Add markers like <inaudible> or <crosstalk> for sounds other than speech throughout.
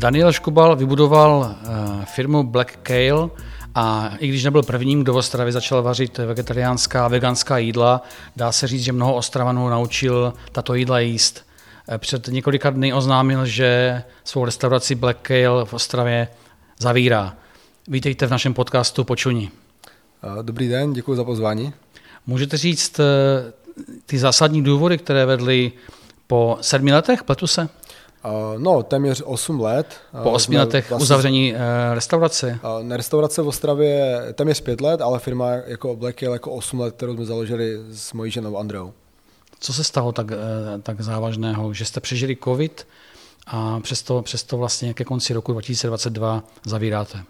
Daniel Škubal vybudoval firmu Black Kale a i když nebyl prvním, kdo v Ostravě začal vařit vegetariánská a veganská jídla, dá se říct, že mnoho Ostravanů naučil tato jídla jíst. Před několika dny oznámil, že svou restauraci Black Kale v Ostravě zavírá. Vítejte v našem podcastu Počuni. Dobrý den, děkuji za pozvání. Můžete říct ty zásadní důvody, které vedly po sedmi letech, pletu se? No, téměř 8 let. Po 8 letech vlastně, uzavření eh, restaurace? Na restaurace v Ostravě téměř 5 let, ale firma jako Black je jako 8 let, kterou jsme založili s mojí ženou Andreou. Co se stalo tak, eh, tak závažného, že jste přežili covid a přesto, přesto vlastně ke konci roku 2022 zavíráte?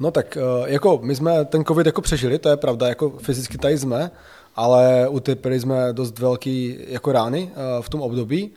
No tak eh, jako my jsme ten covid jako přežili, to je pravda, jako fyzicky tady jsme, ale utrpěli jsme dost velký jako rány v tom období.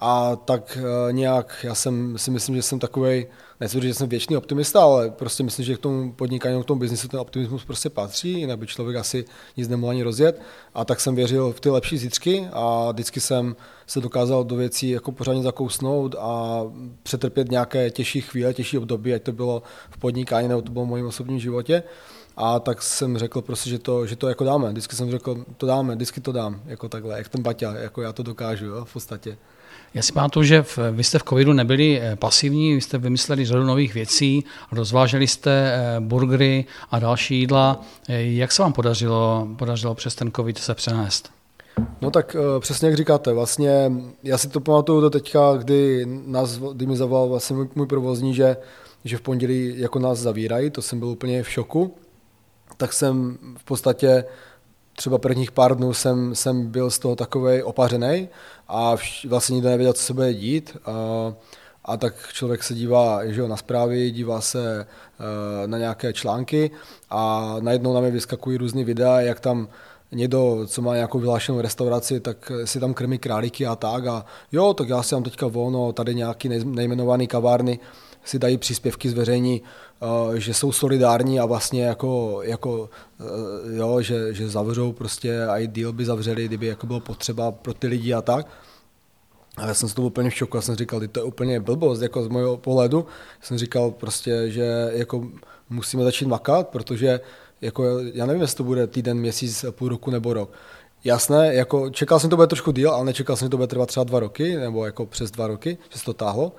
A tak eh, nějak, já jsem si myslím, že jsem takový, nechci že jsem věčný optimista, ale prostě myslím, že k tomu podnikání, k tomu biznisu ten optimismus prostě patří, jinak by člověk asi nic nemohl ani rozjet. A tak jsem věřil v ty lepší zítřky a vždycky jsem se dokázal do věcí jako pořádně zakousnout a přetrpět nějaké těžší chvíle, těžší období, ať to bylo v podnikání nebo to bylo v mém osobním životě. A tak jsem řekl prostě, že to, že to jako dáme. Vždycky jsem řekl, to dáme, vždycky to dám, jako takhle, jak ten Baťa, jako já to dokážu, jo, v podstatě. Já si pamatuju, že v, vy jste v covidu nebyli eh, pasivní, vy jste vymysleli řadu nových věcí, rozváželi jste eh, burgery a další jídla. Eh, jak se vám podařilo, podařilo přes ten covid se přenést? No tak přesně jak říkáte, vlastně já si to pamatuju do teďka, kdy, nás, kdy mi zavolal vlastně můj, můj provozní, že, že v pondělí jako nás zavírají, to jsem byl úplně v šoku, tak jsem v podstatě třeba prvních pár dnů jsem, jsem byl z toho takový opařený a vš- vlastně nikdo nevěděl, co se bude dít. A, a tak člověk se dívá že jo, na zprávy, dívá se e, na nějaké články a najednou na mě vyskakují různé videa, jak tam někdo, co má nějakou vyhlášenou restauraci, tak si tam krmí králíky a tak a jo, tak já si tam teďka volno, tady nějaký nejmenovaný kavárny si dají příspěvky zveřejní, Eh, že jsou solidární a vlastně jako, jako eh, jo, že, že zavřou prostě a i deal by zavřeli, kdyby jako bylo potřeba pro ty lidi a tak. A já jsem z toho úplně v šoku, já jsem říkal, to je úplně blbost, jako z mého pohledu. Jsem říkal prostě, že jako musíme začít makat, protože jako, já nevím, jestli to bude týden, měsíc, půl roku nebo rok. Jasné, jako čekal jsem, to bude trošku díl, ale nečekal jsem, že to bude trvat třeba dva roky, nebo jako přes dva roky, že se to táhlo.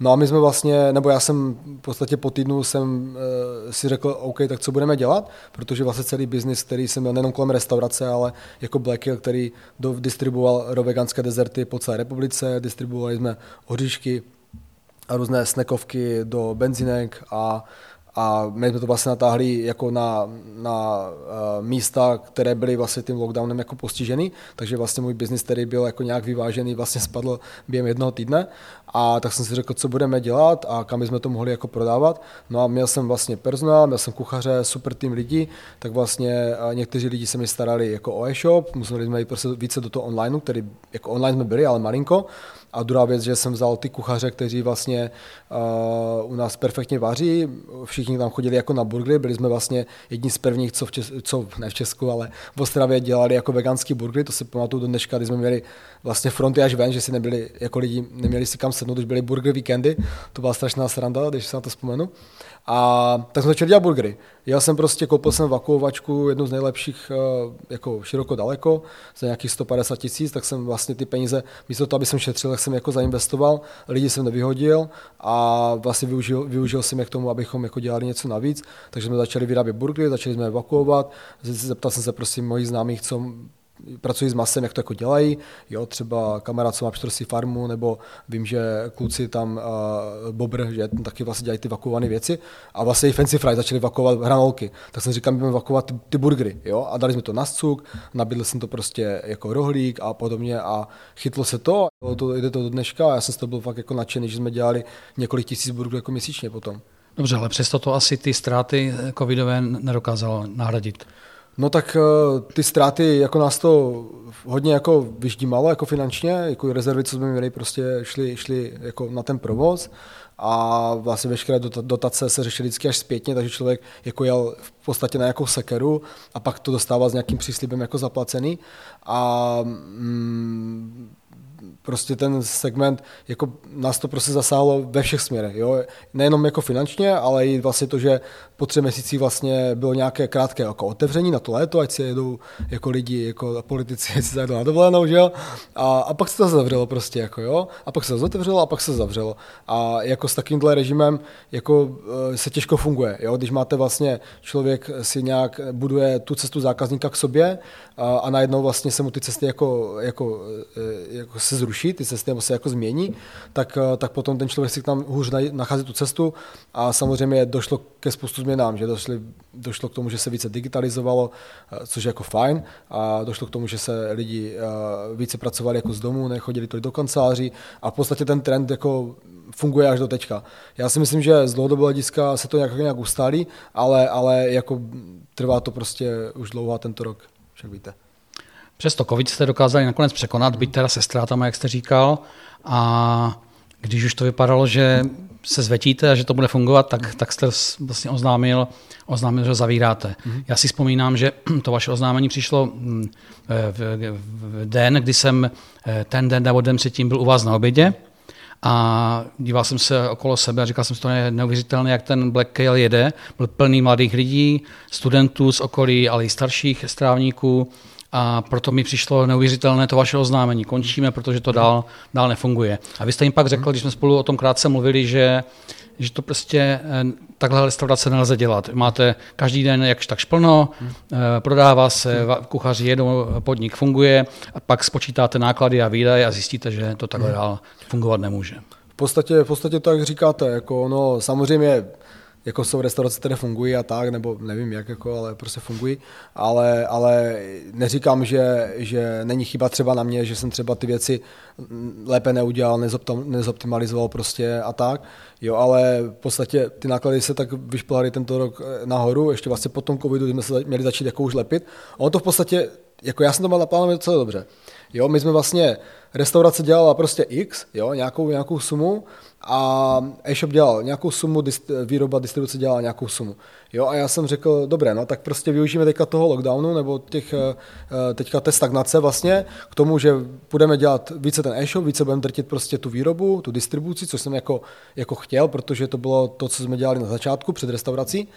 No a my jsme vlastně, nebo já jsem v podstatě po týdnu jsem uh, si řekl, OK, tak co budeme dělat, protože vlastně celý biznis, který jsem měl nejenom kolem restaurace, ale jako Black Hill, který do, distribuoval veganské dezerty po celé republice, distribuovali jsme oříšky a různé snekovky do benzinek a a my jsme to vlastně natáhli jako na, na uh, místa, které byly vlastně tím lockdownem jako postiženy, takže vlastně můj biznis, který byl jako nějak vyvážený, vlastně spadl během jednoho týdne a tak jsem si řekl, co budeme dělat a kam jsme to mohli jako prodávat. No a měl jsem vlastně personál, měl jsem kuchaře, super tým lidí, tak vlastně někteří lidi se mi starali jako o e-shop, museli jsme jít prostě více do toho online, který jako online jsme byli, ale malinko. A druhá věc, že jsem vzal ty kuchaře, kteří vlastně uh, u nás perfektně vaří, všichni tam chodili jako na burgery, byli jsme vlastně jedni z prvních, co, v Čes- co ne v Česku, ale v Ostravě dělali jako veganský burgery, to si pamatuju do dneška, kdy jsme měli vlastně fronty až ven, že si nebyli, jako lidi neměli si kam sednout, když byly burger víkendy, to byla strašná sranda, když se na to vzpomenu. A tak jsme začali dělat burgery. Já jsem prostě koupil jsem vakuovačku, jednu z nejlepších, eh, jako široko daleko, za nějakých 150 tisíc, tak jsem vlastně ty peníze, místo toho, aby jsem šetřil, jsem jako zainvestoval, lidi jsem nevyhodil a vlastně využil, využil jsem je k tomu, abychom jako dělali něco navíc, takže jsme začali vyrábět burgery, začali jsme evakuovat, zeptal jsem se prostě mojich známých, co pracují s masem, jak to jako dělají. Jo, třeba kamarád, co má pštrosí farmu, nebo vím, že kluci tam, uh, Bobr, že taky vlastně dělají ty vakuované věci. A vlastně i Fancy Fry začali vakovat hranolky. Tak jsem říkal, budeme vakovat ty, ty burgery. Jo? A dali jsme to na scuk, nabídl jsem to prostě jako rohlík a podobně a chytlo se to. to jde to do dneška a já jsem z toho byl fakt jako nadšený, že jsme dělali několik tisíc burgerů jako měsíčně potom. Dobře, ale přesto to asi ty ztráty covidové nedokázalo nahradit. No tak eh, ty ztráty, jako nás to hodně jako vyždímalo jako finančně, jako rezervy, co jsme měli, prostě šly, šly jako na ten provoz. A vlastně veškeré dotace se řešily vždycky až zpětně, takže člověk jako jel v podstatě na nějakou sekeru a pak to dostával s nějakým příslibem jako zaplacený. A mm, prostě ten segment, jako nás to prostě zasáhlo ve všech směrech, jo? nejenom jako finančně, ale i vlastně to, že po třech měsících vlastně bylo nějaké krátké jako otevření na to léto, ať si jedou jako lidi, jako politici, <laughs> ať si zajedou na dovolenou, že jo? A, a pak se to zavřelo prostě, jako jo, a pak se to otevřelo a pak se zavřelo. A jako s takýmhle režimem jako eh, se těžko funguje, jo? když máte vlastně člověk si nějak buduje tu cestu zákazníka k sobě a, a najednou vlastně se mu ty cesty jako, jako, eh, jako se zruší, ty cesty se jako změní, tak, eh, tak potom ten člověk si tam hůř nachází tu cestu a samozřejmě došlo ke spoustu změnám, že došli, došlo k tomu, že se více digitalizovalo, eh, což je jako fajn, a došlo k tomu, že se lidi více pracovali jako z domu, nechodili tolik do kanceláří a v podstatě ten trend jako funguje až do teďka. Já si myslím, že z dlouhodobého hlediska se to nějak, nějak ustálí, ale, ale jako trvá to prostě už dlouho tento rok, však víte. Přesto COVID jste dokázali nakonec překonat, byť teda se ztrátama, jak jste říkal, a když už to vypadalo, že se zvetíte a že to bude fungovat, tak, tak jste vlastně oznámil, oznámil, že zavíráte. Mm-hmm. Já si vzpomínám, že <clears throat> to vaše oznámení přišlo mm, v, v den, kdy jsem eh, ten den nebo den předtím byl u vás na obědě a díval jsem se okolo sebe a říkal jsem si, to je neuvěřitelné, jak ten Black Kale jede. Byl plný mladých lidí, studentů z okolí, ale i starších strávníků a proto mi přišlo neuvěřitelné to vaše oznámení. Končíme, protože to dál, dál nefunguje. A vy jste jim pak řekl, když jsme spolu o tom krátce mluvili, že, že to prostě eh, takhle restaurace nelze dělat. Máte každý den jakž tak plno, eh, prodává se, kuchaři jedou, podnik funguje, a pak spočítáte náklady a výdaje a zjistíte, že to takhle dál fungovat nemůže. V podstatě, v podstatě tak říkáte, jako no, samozřejmě jako jsou restaurace, které fungují a tak, nebo nevím jak, jako, ale prostě fungují, ale, ale neříkám, že, že není chyba třeba na mě, že jsem třeba ty věci lépe neudělal, nezoptimalizoval prostě a tak, jo, ale v podstatě ty náklady se tak vyšplhaly tento rok eh, nahoru, ještě vlastně po tom covidu, jsme se měli začít jako už lepit. A on to v podstatě, jako já jsem to mal naplánovat docela dobře. Jo, my jsme vlastně, restaurace dělala prostě X, jo, nějakou, nějakou sumu a e-shop dělal nějakou sumu, dist, výroba, distribuce dělala nějakou sumu. Jo, a já jsem řekl, dobré, no tak prostě využijeme teďka toho lockdownu, nebo těch, eh, eh, teďka té stagnace vlastně, k tomu, že budeme dělat více ten e-shop, více budeme drtit prostě tu výrobu, tu distribuci, což jsem jako, jako chtěl, protože to bylo to, co jsme dělali na začátku před restaurací.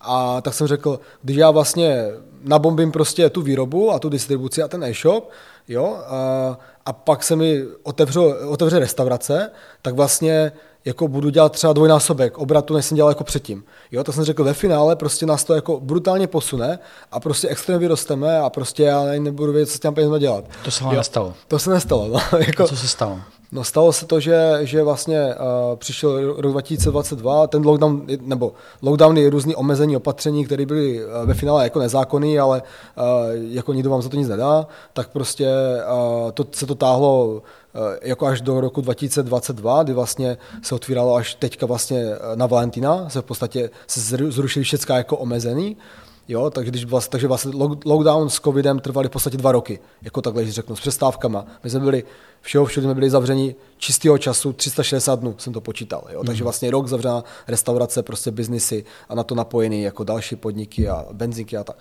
A tak jsem řekl, když já vlastně nabombím prostě tu výrobu a tu distribuci a ten e-shop, jo, a, a pak se mi otevře, otevře restaurace, tak vlastně jako budu dělat třeba dvojnásobek obratu, než jsem dělal jako předtím. Jo, to jsem řekl ve finále, prostě nás to jako brutálně posune a prostě extrémně vyrosteme a prostě já nebudu vědět, co s těmi penězmi dělat. To se vám nestalo. To se nestalo. No, <laughs> jako, a co se stalo? No stalo se to, že, že vlastně uh, přišel rok 2022, ten lockdown, nebo lockdown je různý omezení opatření, které byly uh, ve finále jako nezákonný, ale uh, jako nikdo vám za to nic nedá, tak prostě uh, to, se to táhlo jako až do roku 2022, kdy vlastně se otvíralo až teďka vlastně na Valentína, se v podstatě se zrušili všechna jako omezený. Jo, takže, když vlastně, takže vlastně lockdown s covidem trvaly v podstatě dva roky, jako takhle, když řeknu, s přestávkama. My jsme byli, všeho všude jsme byli zavřeni čistého času, 360 dnů jsem to počítal. Jo? Takže mhm. vlastně rok zavřená restaurace, prostě biznisy a na to napojený jako další podniky a benzinky a tak.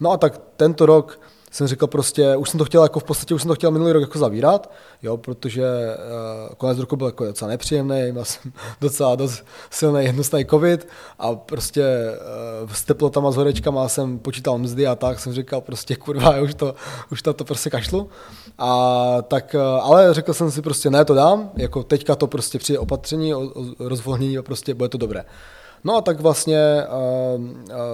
No a tak tento rok jsem říkal prostě, už jsem to chtěl jako v podstatě, už jsem to chtěl minulý rok jako zavírat, jo, protože uh, konec roku byl jako docela nepříjemný, měl jsem <laughs> docela dost silný jednostný covid a prostě uh, s teplotama, s horečkama jsem počítal mzdy a tak jsem říkal prostě kurva, <laughs> už to, už to, to prostě kašlu. A tak, uh, ale řekl jsem si prostě ne, to dám, jako teďka to prostě přijde opatření, o, o rozvolnění a prostě bude to dobré. No a tak vlastně uh, uh,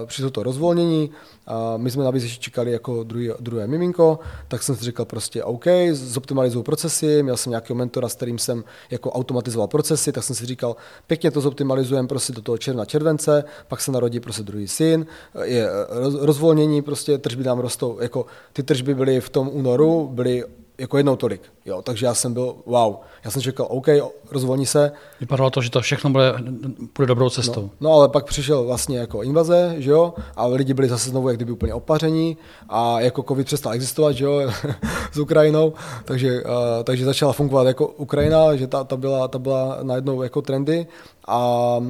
přišlo to rozvolnění, a my jsme navíc ještě čekali jako druhý, druhé miminko, tak jsem si říkal prostě OK, zoptimalizuju procesy, měl jsem nějakého mentora, s kterým jsem jako automatizoval procesy, tak jsem si říkal, pěkně to zoptimalizujeme prostě do toho června, července, pak se narodí prostě druhý syn, je rozvolnění, prostě tržby nám rostou, jako ty tržby byly v tom únoru, byly jako jednou tolik. Jo, takže já jsem byl, wow. Já jsem čekal, OK, rozvolní se. Vypadalo to, že to všechno bude, bude dobrou cestou. No, no, ale pak přišel vlastně jako invaze, že jo, a lidi byli zase znovu jak kdyby úplně opaření a jako covid přestal existovat, že jo, <laughs> s Ukrajinou, takže, uh, takže začala fungovat jako Ukrajina, že ta, ta, byla, ta byla najednou jako trendy, a, uh,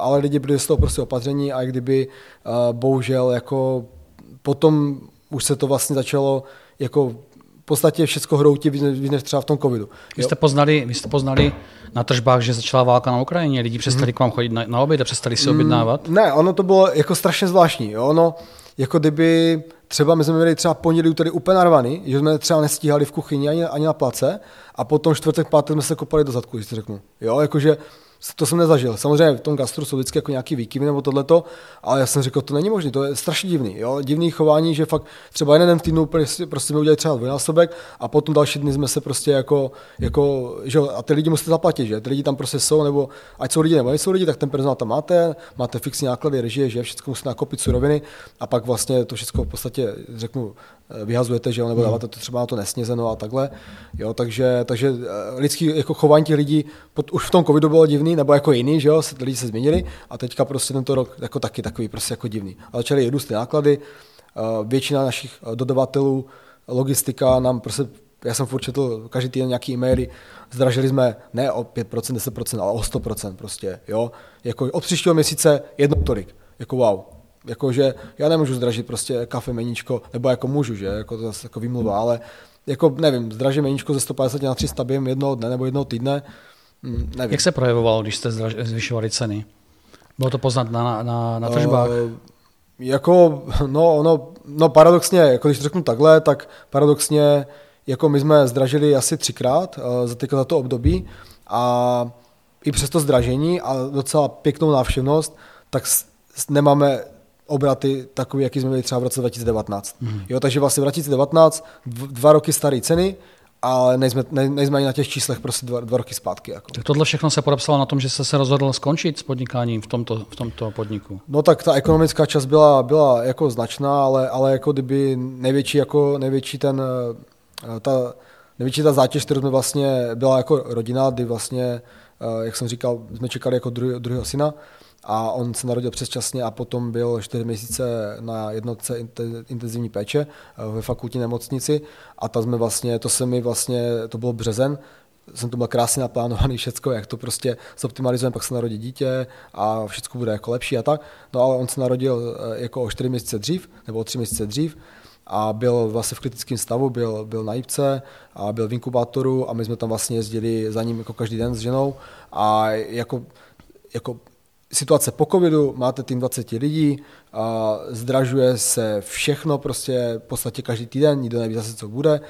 ale lidi byli z toho prostě opatření a kdyby uh, bohužel jako potom už se to vlastně začalo jako v podstatě všechno hroutí víc než třeba v tom covidu. Vy jste, poznali, vy jste poznali na tržbách, že začala válka na Ukrajině, lidi přestali mm. k vám chodit na, na oběd a přestali si objednávat? Mm, ne, ono to bylo jako strašně zvláštní. Jo? Ono, jako kdyby třeba my jsme měli třeba pondělí tady úplně narvaný, že jsme třeba nestíhali v kuchyni ani, ani na place a potom čtvrtek, pátek jsme se kopali do zadku, když to řeknu. Jo, jakože to jsem nezažil. Samozřejmě v tom gastru jsou vždycky jako nějaký výkyvy nebo tohleto, ale já jsem řekl, to není možné, to je strašně divný. Jo? Divný chování, že fakt třeba jeden den v týdnu prostě, prostě jsme udělali třeba dvojnásobek a potom další dny jsme se prostě jako, jako že a ty lidi musíte zaplatit, že ty lidi tam prostě jsou, nebo ať jsou lidi nebo nejsou lidi, tak ten personál tam máte, máte fixní náklady, režie, že všechno musíte nakopit suroviny a pak vlastně to všechno v podstatě řeknu vyhazujete, že jo, nebo hmm. dáváte to třeba na to nesnězeno a takhle. Jo, takže, takže eh, lidský jako chování těch lidí pod, už v tom covidu bylo divný, nebo jako jiný, že jo, lidi se změnili a teďka prostě tento rok jako taky takový prostě jako divný. A začaly růst ty náklady, eh, většina našich dodavatelů, logistika nám prostě já jsem furt četl každý týden nějaký e-maily, zdražili jsme ne o 5%, 10%, ale o 100% prostě, jo. Jako od příštího měsíce jedno tolik, jako wow, Jakože já nemůžu zdražit prostě kafe meníčko, nebo jako můžu, že, jako to zase jako výmluva, ale jako nevím, zdražit meníčko ze 150 na 300 během jednoho dne nebo jednoho týdne, hm, nevím. Jak se projevovalo, když jste zvyšovali ceny? Bylo to poznat na, na, na tržbách? Uh, jako, no, no, no paradoxně, jako když to řeknu takhle, tak paradoxně, jako my jsme zdražili asi třikrát uh, za, za to období a i přes to zdražení a docela pěknou návštěvnost, tak nemáme obraty takový, jaký jsme měli třeba v roce 2019. Mm. Jo, takže vlastně v 2019 dva roky staré ceny, ale nejsme, ne, nejsme ani na těch číslech prostě dva, dva roky zpátky. Jako. Tak tohle všechno se podepsalo na tom, že jste se rozhodl skončit s podnikáním v tomto, v tomto podniku? No tak ta ekonomická část byla, byla jako značná, ale, ale jako kdyby největší, jako největší ten, eh, ta, největší ta zátěž, kterou jsme vlastně byla jako rodina, kdy vlastně, eh, jak jsem říkal, jsme čekali jako druhý, druhého syna, a on se narodil předčasně a potom byl 4 měsíce na jednotce intenzivní péče eh, ve fakultní nemocnici a ta jsme vlastně, to se mi vlastně, to bylo březen, jsem to byl krásně naplánovaný všecko, jak to prostě zoptimalizujeme, pak se narodí dítě a všechno bude jako lepší a tak. No ale on se narodil eh, jako o 4 měsíce dřív, nebo o 3 měsíce dřív a byl vlastně v kritickém stavu, byl, byl na jípce a byl v inkubátoru a my jsme tam vlastně jezdili za ním jako každý den s ženou a jako, jako situace po covidu, máte tým 20 lidí, a zdražuje se všechno prostě v podstatě každý týden, nikdo neví zase, co bude,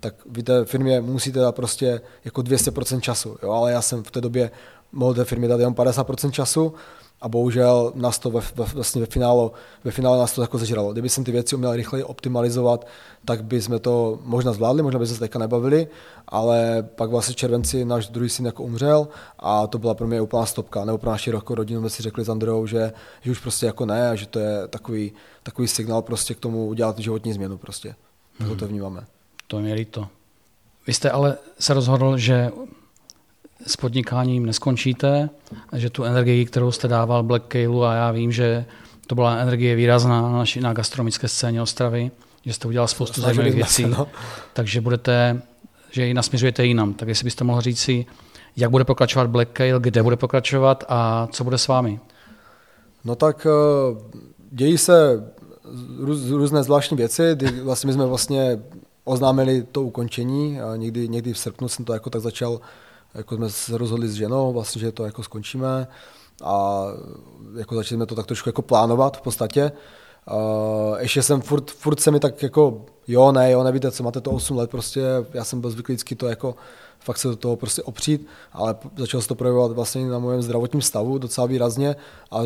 tak vy té firmě musíte dát prostě jako 200% času, jo? ale já jsem v té době mohl té firmě dát jenom 50% času a bohužel nás to ve, ve, vlastně ve finále, ve finále nás to jako zežralo. Kdyby jsem ty věci uměl rychleji optimalizovat, tak by jsme to možná zvládli, možná by se teďka nebavili, ale pak vlastně červenci náš druhý syn jako umřel a to byla pro mě úplná stopka, nebo pro naši jako rodinu jsme si řekli s Andreou, že, že už prostě jako ne a že to je takový, takový signál prostě k tomu udělat životní změnu prostě. Tak hmm. to vnímáme. To je mi líto. Vy jste ale se rozhodl, že s podnikáním neskončíte, že tu energii, kterou jste dával Black Caleu, a já vím, že to byla energie výrazná na, naši, na gastronomické scéně Ostravy, že jste udělal spoustu zajímavých věcí, no. takže budete, že ji nasměřujete jinam. Tak jestli byste mohl říct si, jak bude pokračovat Black Cale, kde bude pokračovat a co bude s vámi? No tak eh, dějí se růz, různé zvláštní věci, kdy vlastně my jsme vlastně oznámili to ukončení a někdy, někdy v srpnu jsem to jako tak začal jako jsme se rozhodli s ženou, vlastně, že to jako skončíme a jako začali jsme to tak trošku jako plánovat v podstatě. Uh, ještě jsem furt, furt se mi tak jako, jo, ne, jo, nevíte, co máte to 8 let, prostě já jsem byl zvyklý vždycky to jako fakt se do toho prostě opřít, ale začalo se to projevovat vlastně na mém zdravotním stavu docela výrazně a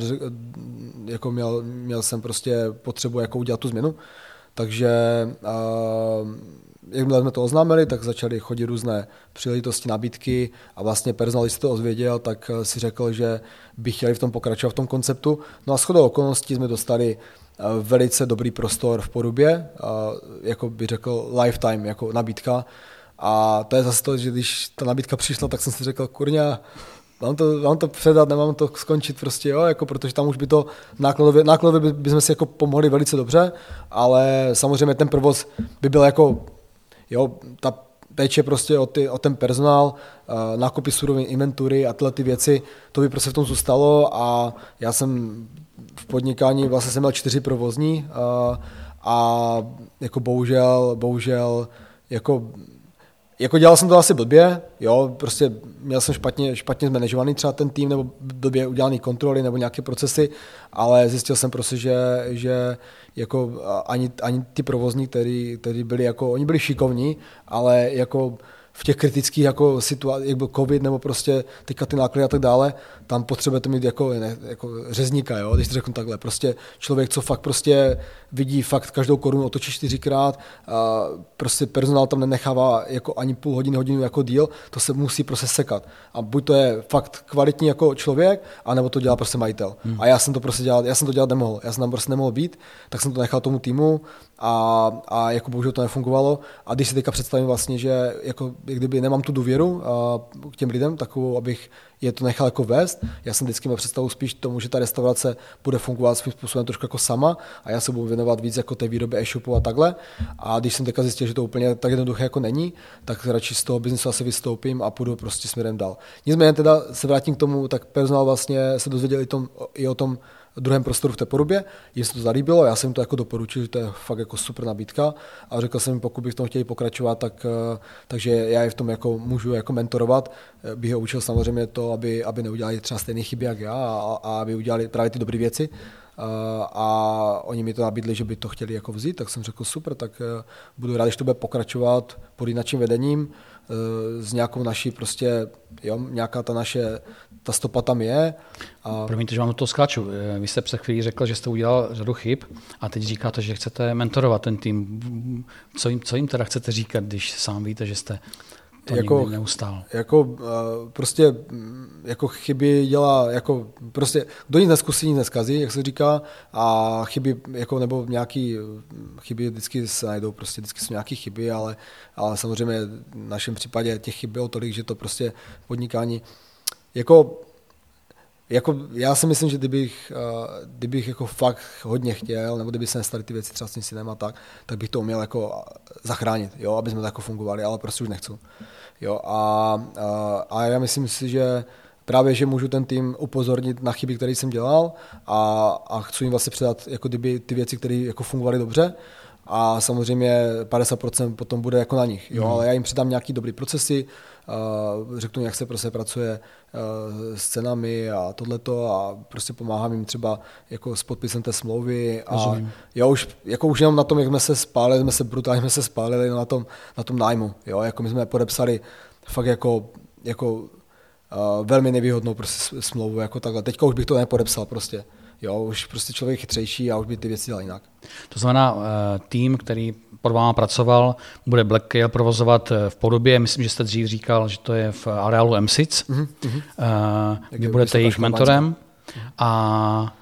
jako měl, měl jsem prostě potřebu jako udělat tu změnu. Takže uh, jakmile jsme to oznámili, tak začaly chodit různé příležitosti, nabídky a vlastně personál, se to ozvěděl, tak eh, si řekl, že by chtěli v tom pokračovat v tom konceptu. No a shodou okolností jsme dostali eh, velice dobrý prostor v Porubě, eh, jako by řekl lifetime, jako nabídka. A to je zase to, že když ta nabídka přišla, tak jsem si řekl, kurňa, mám to, mám to předat, nemám to skončit prostě, jo, jako protože tam už by to nákladově, nákladově by, by jsme si jako pomohli velice dobře, ale samozřejmě ten provoz by byl jako Jo, ta péče prostě o, ty, o ten personál, uh, nákupy surovin, inventury a tyhle ty věci, to by prostě v tom zůstalo a já jsem v podnikání vlastně jsem měl čtyři provozní uh, a jako bohužel, bohužel jako jako dělal jsem to asi blbě, jo, prostě měl jsem špatně, špatně zmanežovaný třeba ten tým, nebo blbě udělaný kontroly, nebo nějaké procesy, ale zjistil jsem prostě, že, že jako ani, ani ty provozní, kteří, kteří byli jako, oni byli šikovní, ale jako v těch kritických jako situacích, jak byl covid nebo prostě teďka ty náklady a tak dále, tam potřebujete mít jako, ne, jako řezníka, jo, když to řeknu takhle. Prostě člověk, co fakt prostě vidí fakt každou korunu otočí čtyřikrát, a prostě personál tam nenechává jako ani půl hodiny, hodinu jako díl, to se musí prostě sekat. A buď to je fakt kvalitní jako člověk, anebo to dělá prostě majitel. Hmm. A já jsem to prostě dělal, já jsem to dělat nemohl, já jsem tam prostě nemohl být, tak jsem to nechal tomu týmu a, a jako bohužel to nefungovalo. A když si teďka představím vlastně, že jako kdyby nemám tu důvěru a, k těm lidem, takovou, abych je to nechal jako vést. Já jsem vždycky měl představu spíš tomu, že ta restaurace bude fungovat svým způsobem trošku jako sama a já se budu věnovat víc jako té výroby e-shopu a takhle. A když jsem teďka zjistil, že to úplně tak jednoduché jako není, tak radši z toho biznesu asi vystoupím a půjdu prostě směrem dál. Nicméně teda se vrátím k tomu, tak personál vlastně se dozvěděl i, tom, i o tom druhém prostoru v té porubě. Jim se to zalíbilo, já jsem to jako doporučil, že to je fakt jako super nabídka a řekl jsem, pokud bych v tom chtěli pokračovat, tak, eh, takže já je v tom jako můžu jako mentorovat. Eh, bych ho učil samozřejmě to, aby, aby neudělali třeba stejné chyby jak já a, a aby udělali právě ty dobré věci. A, a oni mi to nabídli, že by to chtěli jako vzít, tak jsem řekl super, tak eh, budu rád, když to bude pokračovat pod jinakým vedením, s nějakou naší prostě, jo, nějaká ta naše ta stopa tam je. A... Promiňte, že vám to skáču. Eh, vy jste před chvílí řekl, že jste udělal řadu chyb a teď říkáte, že chcete mentorovat ten tým. Co jim, co jim teda chcete říkat, když sám víte, že jste to jako, neustál. Jako eh, prostě mm, jako chyby dělá, jako prostě kdo nic neskusí, nic neskazí, jak se říká, a chyby, jako nebo nějaký chyby vždycky se najdou, prostě vždycky jsou nějaké chyby, ale, ale samozřejmě v našem případě těch chyb bylo tolik, že to prostě podnikání jako, jako já si myslím, že kdybych, uh, kdybych jako fakt hodně chtěl, nebo kdyby se nestaly ty věci třeba s tím synem a tak, tak bych to uměl jako zachránit, jo, aby jsme tak jako fungovali, ale prostě už nechci. Jo, a, a, a já myslím si, že právě, že můžu ten tým upozornit na chyby, které jsem dělal a, a chci jim vlastně předat jako kdyby ty věci, které jako fungovaly dobře a samozřejmě 50% potom bude jako na nich, jo, mm. ale já jim předám nějaký dobrý procesy, řeknu, jak se prostě pracuje s cenami a tohleto a prostě pomáhám jim třeba jako s podpisem té smlouvy a já už, jako už jenom na tom, jak jsme se spálili, jsme se brutálně jsme se spálili na tom, na tom nájmu, jo, jako my jsme podepsali fakt jako, jako uh, velmi nevýhodnou prostě smlouvu, jako takhle. Teďka už bych to nepodepsal prostě. Jo, už prostě člověk je chytřejší a už by ty věci dělal jinak. To znamená, uh, tým, který pod váma pracoval, bude Black Kale provozovat eh, v podobě, myslím, že jste dřív říkal, že to je v areálu MSIC, mm-hmm. uh, vy budete jejich mentorem a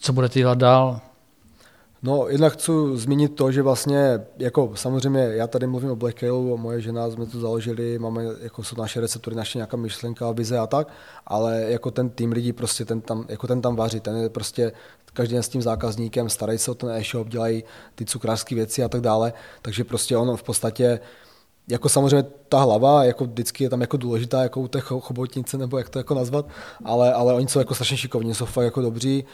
co budete dělat dál? No, jednak chci zmínit to, že vlastně, jako samozřejmě, já tady mluvím o Black Ale, moje žena jsme to založili, máme, jako jsou naše receptory, naše nějaká myšlenka, vize a tak, ale jako ten tým lidí prostě ten tam, jako ten tam vaří, ten je prostě každý den s tím zákazníkem, starají se o ten e-shop, dělají ty cukrářské věci a tak dále, takže prostě ono v podstatě jako samozřejmě ta hlava, jako vždycky je tam jako důležitá, jako u té chobotnice, nebo jak to jako nazvat, ale, ale oni jsou jako strašně šikovní, jsou fakt jako dobří,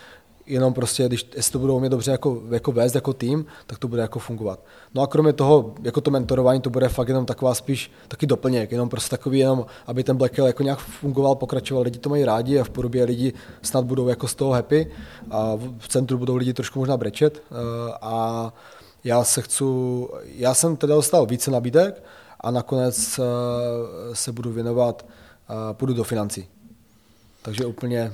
jenom prostě, když jestli to budou umět dobře jako, jako vést jako tým, tak to bude jako fungovat. No a kromě toho, jako to mentorování, to bude fakt jenom taková spíš taky doplněk, jenom prostě takový jenom, aby ten Black Hill jako nějak fungoval, pokračoval, lidi to mají rádi a v podobě lidi snad budou jako z toho happy a v centru budou lidi trošku možná brečet eh, a já se chci, já jsem teda dostal více nabídek a nakonec eh, se budu věnovat, eh, půjdu do financí. Takže úplně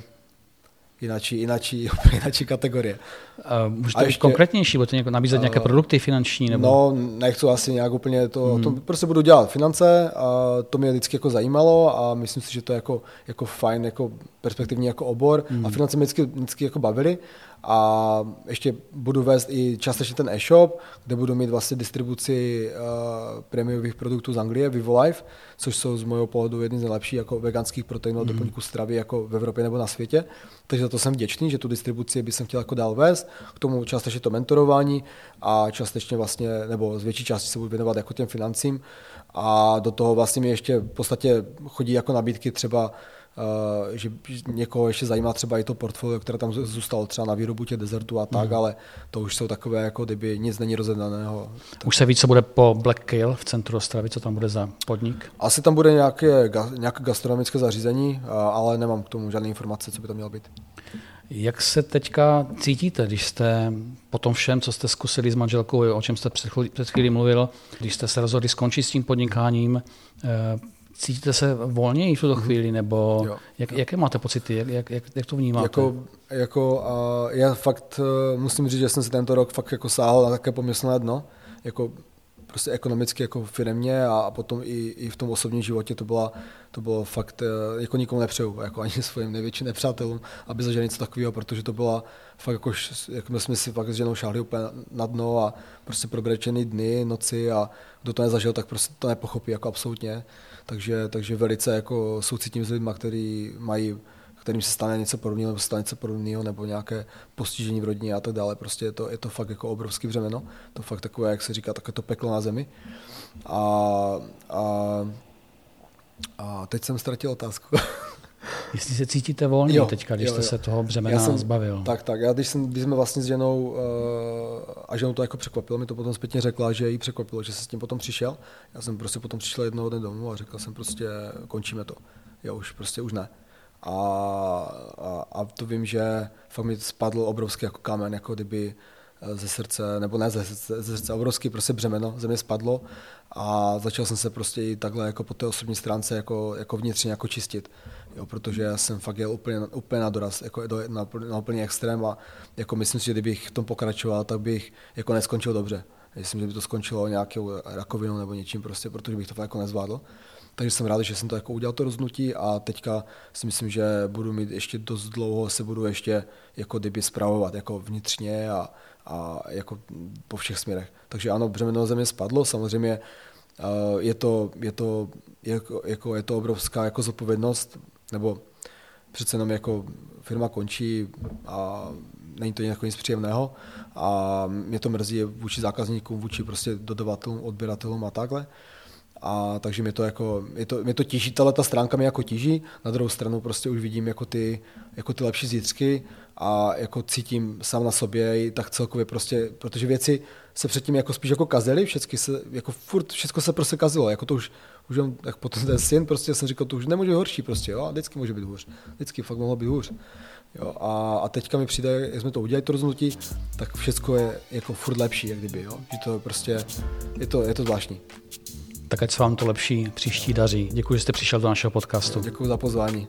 jináčí, jináčí, <laughs> jináčí kategorie. Uh, můžete být konkrétnější, budete nějak, nabízet uh, nějaké produkty finanční? Nebo... No, nechci asi nějak úplně to, hmm. to, prostě budu dělat finance a to mě vždycky jako zajímalo a myslím si, že to je jako, jako fajn, jako perspektivní jako obor hmm. a finance mě vždycky, vždycky jako bavily a ještě budu vést i částečně ten e-shop, kde budu mít vlastně distribuci uh, prémiových produktů z Anglie, Vivo Life, což jsou z mého pohledu jedny z nejlepších jako veganských proteinů mm. doplňků stravy jako v Evropě nebo na světě. Takže za to jsem vděčný, že tu distribuci bych chtěl jako dál vést, k tomu částečně to mentorování a částečně vlastně, nebo z větší části se budu věnovat jako těm financím a do toho vlastně mi ještě v podstatě chodí jako nabídky třeba Uh, že někoho ještě zajímá třeba i to portfolio, které tam zůstalo třeba na výrobu těch dezertů a tak, mm. ale to už jsou takové, jako kdyby nic není rozjednaného. Už se ví, co bude po Black Kale v centru Ostravy, co tam bude za podnik? Asi tam bude nějaké, nějaké gastronomické zařízení, ale nemám k tomu žádné informace, co by to mělo být. Jak se teďka cítíte, když jste po tom všem, co jste zkusili s manželkou, o čem jste před chvílí mluvil, když jste se rozhodli skončit s tím podnikáním, eh, cítíte se volněji v tuto mhm. chvíli, nebo jo, jak, jaké máte pocity, jak, jak, jak, jak to vnímáte? Jako, jako uh, já fakt uh, musím říct, že jsem si tento rok fakt jako sáhl na také pomyslné dno, jako prostě ekonomicky jako firmě a, potom i, i v tom osobním životě to, byla, to bylo fakt, eh, jako nikomu nepřeju, jako ani <laughs> svým největším nepřátelům, aby zažili něco takového, protože to byla fakt jako, jako jsme si fakt s ženou šáhli úplně na dno a prostě probrečený dny, noci a kdo to nezažil, tak prostě to nepochopí jako absolutně. Takže, takže velice jako soucitím s lidmi, kteří mají kterým se stane něco podobného, nebo se stane něco podobného, nebo nějaké postižení v rodině a tak dále. Prostě je to, je to fakt jako obrovský břemeno. To fakt takové, jak se říká, takové to peklo na zemi. A, a, a teď jsem ztratil otázku. <laughs> Jestli se cítíte volně jo, teďka, když jo, jste jo. se toho břemena já jsem, zbavil. Tak, tak. Já když, jsem, když jsme vlastně s ženou, uh, a ženou to jako překvapilo, mi to potom zpětně řekla, že jí překvapilo, že se s tím potom přišel. Já jsem prostě potom přišel jednoho dne domů a řekl jsem prostě, končíme to. Jo, už prostě už ne. A, a, a to vím, že fakt mi spadl obrovský jako kámen, jako kdyby eh, ze srdce, nebo ne ze srdce, ze srdce obrovský prostě břemeno ze mě spadlo a začal jsem se prostě i takhle jako po té osobní stránce jako, jako vnitřně jako čistit, jo, protože já jsem fakt jel úplně, úplně na doraz, jako do, na, na úplný extrém a jako myslím si, že kdybych v tom pokračoval, tak bych jako neskončil dobře. Myslím, že by to skončilo nějakou rakovinou nebo něčím prostě, protože bych to fakt jako nezvládl. Takže jsem rád, že jsem to jako udělal to rozhodnutí a teďka si myslím, že budu mít ještě dost dlouho, se budu ještě jako kdyby zpravovat jako vnitřně a, a jako po všech směrech. Takže ano, břemeno země spadlo, samozřejmě eh, je to, je to, jako, jako, je to obrovská jako zodpovědnost, nebo přece jenom jako firma končí a není to nic příjemného a mě to mrzí vůči zákazníkům, vůči prostě dodavatelům, odběratelům a takhle. A takže mě to jako, mě to, mě to tíží, tahle ta stránka mě jako tíží, na druhou stranu prostě už vidím jako ty, jako ty lepší zítřky a jako cítím sám na sobě tak celkově prostě, protože věci se předtím jako spíš jako kazily, všechny se, jako furt všechno se prostě kazilo, jako to už, už jen, jak potom ten syn, prostě jsem říkal, to už nemůže horší prostě, jo, a vždycky může být hůř, vždycky fakt mohlo být hůř. Jo, a, a teďka mi přijde, jak jsme to udělali, to rozhodnutí, tak všechno je jako furt lepší, jak kdyby, jo? že to je prostě, je to, je to zvláštní tak ať se vám to lepší příští daří. Děkuji, že jste přišel do našeho podcastu. Děkuji za pozvání.